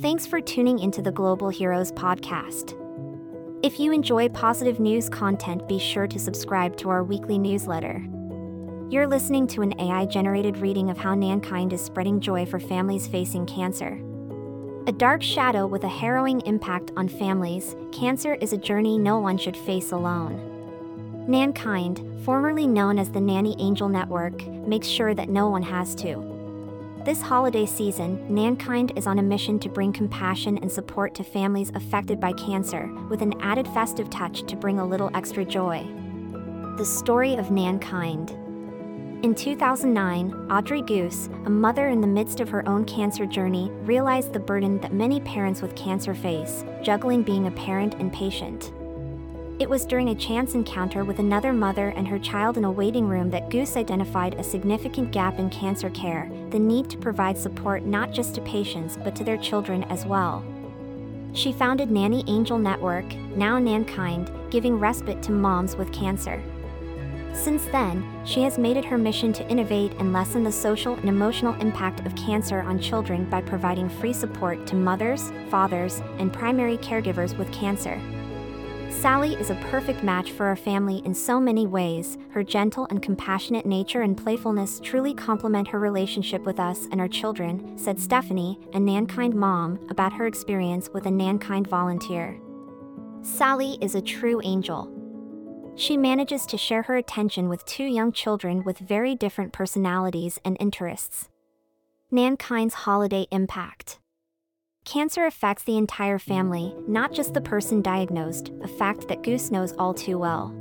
Thanks for tuning into the Global Heroes podcast. If you enjoy positive news content, be sure to subscribe to our weekly newsletter. You're listening to an AI generated reading of how Nankind is spreading joy for families facing cancer. A dark shadow with a harrowing impact on families, cancer is a journey no one should face alone. Nankind, formerly known as the Nanny Angel Network, makes sure that no one has to. This holiday season, Nankind is on a mission to bring compassion and support to families affected by cancer, with an added festive touch to bring a little extra joy. The story of Nankind. In 2009, Audrey Guth, a mother in the midst of her own cancer journey, realized the burden that many parents with cancer face, juggling being a parent and patient. It was during a chance encounter with another mother and her child in a waiting room that Guth identified a significant gap in cancer care the need to provide support not just to patients but to their children as well. She founded Nanny Angel Network, now Nankind, giving respite to moms with cancer. Since then, she has made it her mission to innovate and lessen the social and emotional impact of cancer on children by providing free support to mothers, fathers, and primary caregivers with cancer. Sally is a perfect match for our family in so many ways. Her gentle and compassionate nature and playfulness truly complement her relationship with us and our children, said Stephanie, a Nankind mom, about her experience with a Nankind volunteer. Sally is a true angel. She manages to share her attention with two young children with very different personalities and interests. Nankind's holiday impact. Cancer affects the entire family, not just the person diagnosed, a fact that Guth knows all too well.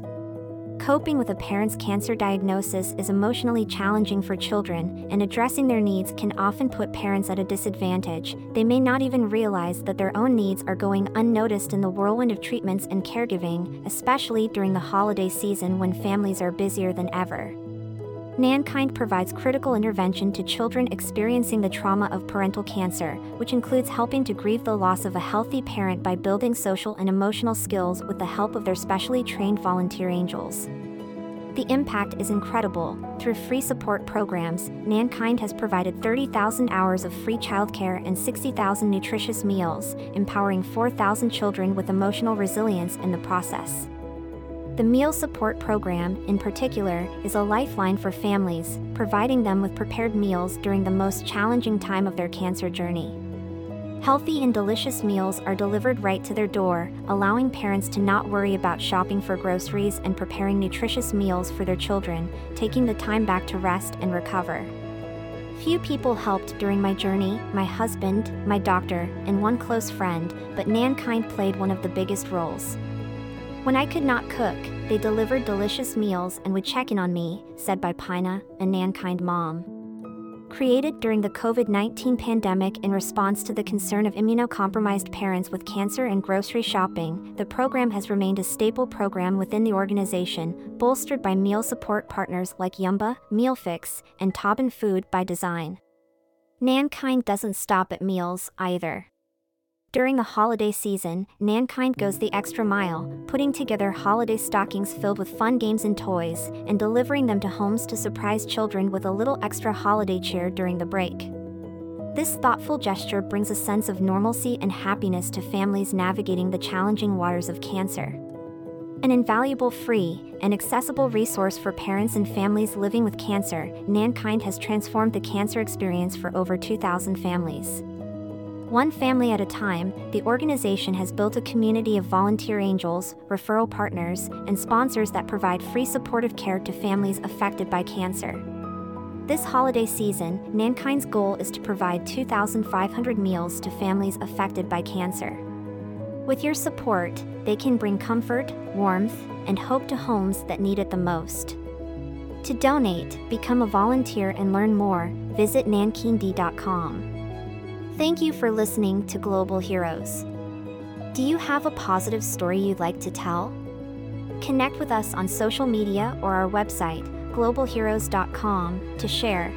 Coping with a parent's cancer diagnosis is emotionally challenging for children, and addressing their needs can often put parents at a disadvantage. They may not even realize that their own needs are going unnoticed in the whirlwind of treatments and caregiving, especially during the holiday season when families are busier than ever. Nankind provides critical intervention to children experiencing the trauma of parental cancer, which includes helping to grieve the loss of a healthy parent by building social and emotional skills with the help of their specially trained volunteer angels. The impact is incredible. Through free support programs, Nankind has provided 30,000 hours of free childcare and 60,000 nutritious meals, empowering 4,000 children with emotional resilience in the process. The Meal Support Program, in particular, is a lifeline for families, providing them with prepared meals during the most challenging time of their cancer journey. Healthy and delicious meals are delivered right to their door, allowing parents to not worry about shopping for groceries and preparing nutritious meals for their children, taking the time back to rest and recover. Few people helped during my journey my husband, my doctor, and one close friend, but Nankind played one of the biggest roles. When I could not cook, they delivered delicious meals and would check in on me, said by Pina, a Nankind mom. Created during the COVID 19 pandemic in response to the concern of immunocompromised parents with cancer and grocery shopping, the program has remained a staple program within the organization, bolstered by meal support partners like Yumba, Mealfix, and Tobin Food by Design. Nankind doesn't stop at meals, either. During the holiday season, Nankind goes the extra mile, putting together holiday stockings filled with fun games and toys, and delivering them to homes to surprise children with a little extra holiday cheer during the break. This thoughtful gesture brings a sense of normalcy and happiness to families navigating the challenging waters of cancer. An invaluable free and accessible resource for parents and families living with cancer, Nankind has transformed the cancer experience for over 2,000 families. One family at a time, the organization has built a community of volunteer angels, referral partners, and sponsors that provide free supportive care to families affected by cancer. This holiday season, Nankind's goal is to provide 2,500 meals to families affected by cancer. With your support, they can bring comfort, warmth, and hope to homes that need it the most. To donate, become a volunteer, and learn more, visit nankind.com. Thank you for listening to Global Heroes. Do you have a positive story you'd like to tell? Connect with us on social media or our website, globalheroes.com, to share